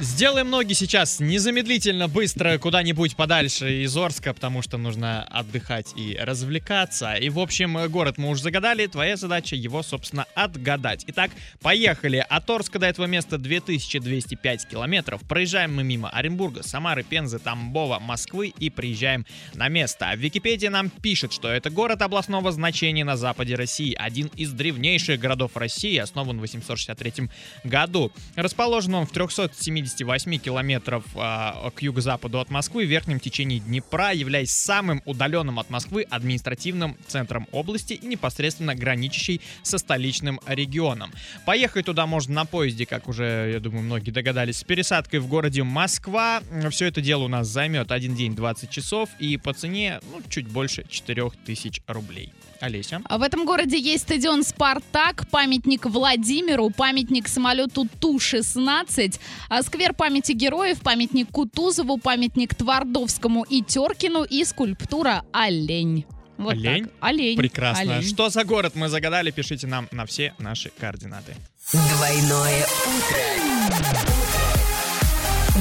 Сделаем ноги сейчас незамедлительно, быстро, куда-нибудь подальше из Орска, потому что нужно отдыхать и развлекаться. И, в общем, город мы уже загадали, твоя задача его, собственно, отгадать. Итак, поехали. От Орска до этого места 2205 километров. Проезжаем мы мимо Оренбурга, Самары, Пензы, Тамбова, Москвы и приезжаем на место. В Википедии нам пишет, что это город областного значения на западе России, один из древнейших городов России, основан в 863 году. Расположен он в 370 58 километров э, к юго-западу от Москвы в верхнем течении Днепра, являясь самым удаленным от Москвы административным центром области и непосредственно граничащей со столичным регионом. Поехать туда можно на поезде, как уже, я думаю, многие догадались, с пересадкой в городе Москва. Все это дело у нас займет один день 20 часов и по цене ну, чуть больше 4000 рублей. Олеся. В этом городе есть стадион «Спартак», памятник Владимиру, памятник самолету Ту-16, а сквер памяти героев, памятник Кутузову, памятник Твардовскому и Теркину и скульптура «Олень». Вот Олень? Так. Олень. Прекрасно. Олень. Что за город мы загадали? Пишите нам на все наши координаты. Двойное утро.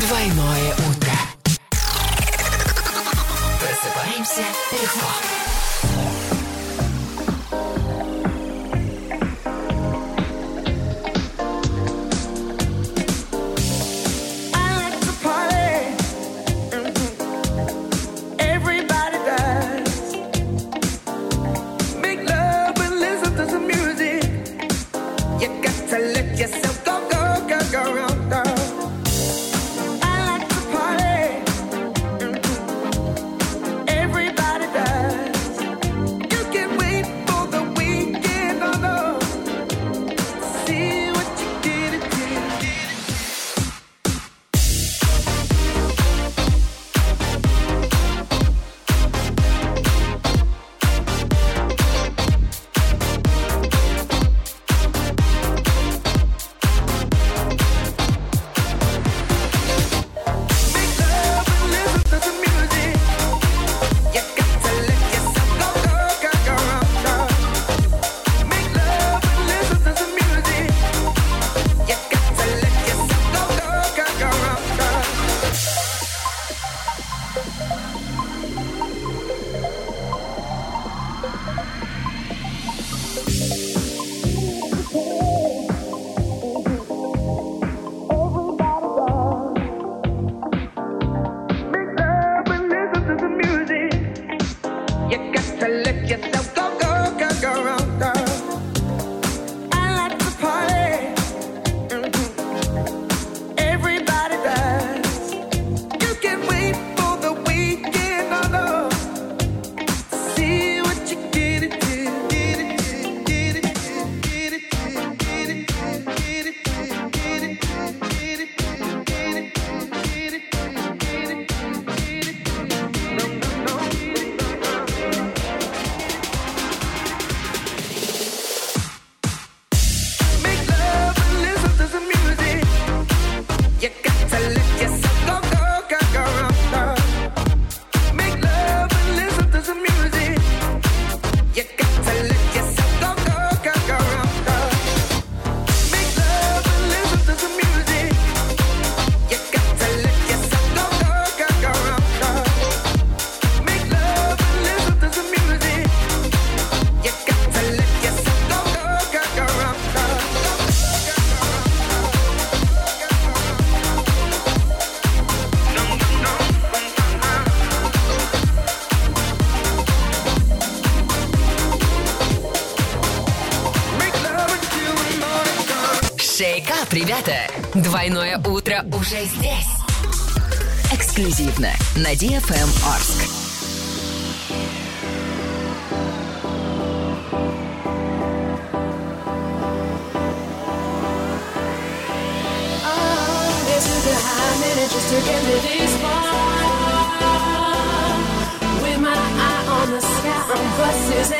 Двойное утро. Просыпаемся легко. Шейкап, ребята. Двойное утро уже здесь. Эксклюзивно на DFM Орск. Just to get me this far. With my eye on the sky from buses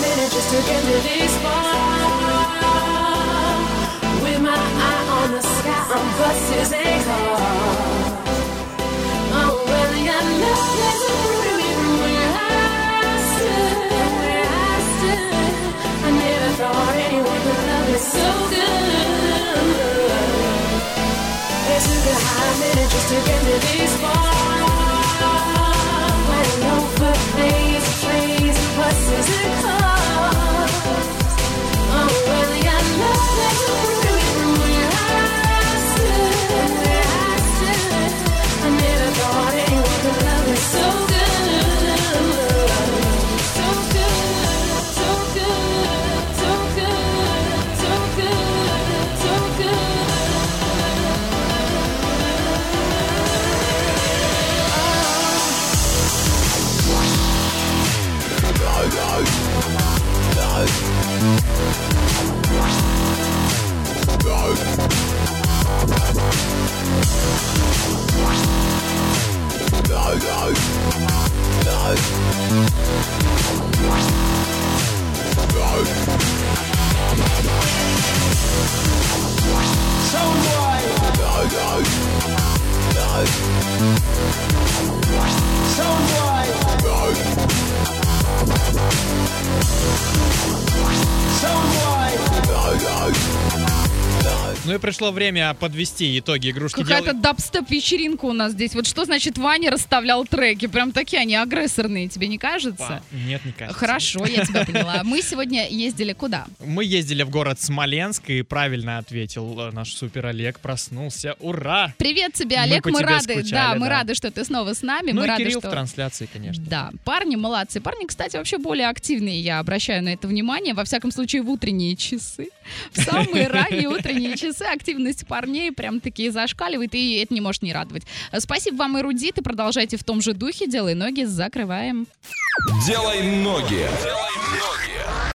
minute just to get me this far. With my eye on the sky, on buses and cars. So why? Ну и пришло время подвести итоги игрушки. Какая-то Дел- дабстеп-вечеринка у нас здесь. Вот что значит Ваня расставлял треки? Прям такие они агрессорные, тебе не кажется? Па- Нет, не кажется. Хорошо, я тебя поняла. Мы сегодня ездили куда? Мы ездили в город Смоленск и правильно ответил э, наш супер Олег. Проснулся. Ура! Привет тебе, Мы Олег. Мы, тебе рады. скучали, да, мы да. рады, что ты снова с нами. ну мы и рады, Кирилл что. в трансляции, конечно. Да, парни молодцы. Парни, кстати, вообще более активные, я обращаю на это внимание. Во всяком случае, в утренние часы. В самые ранние утренние часы активность парней прям таки зашкаливает, и это не может не радовать. Спасибо вам, эрудиты. Продолжайте в том же духе. Делай ноги, закрываем. Делай ноги.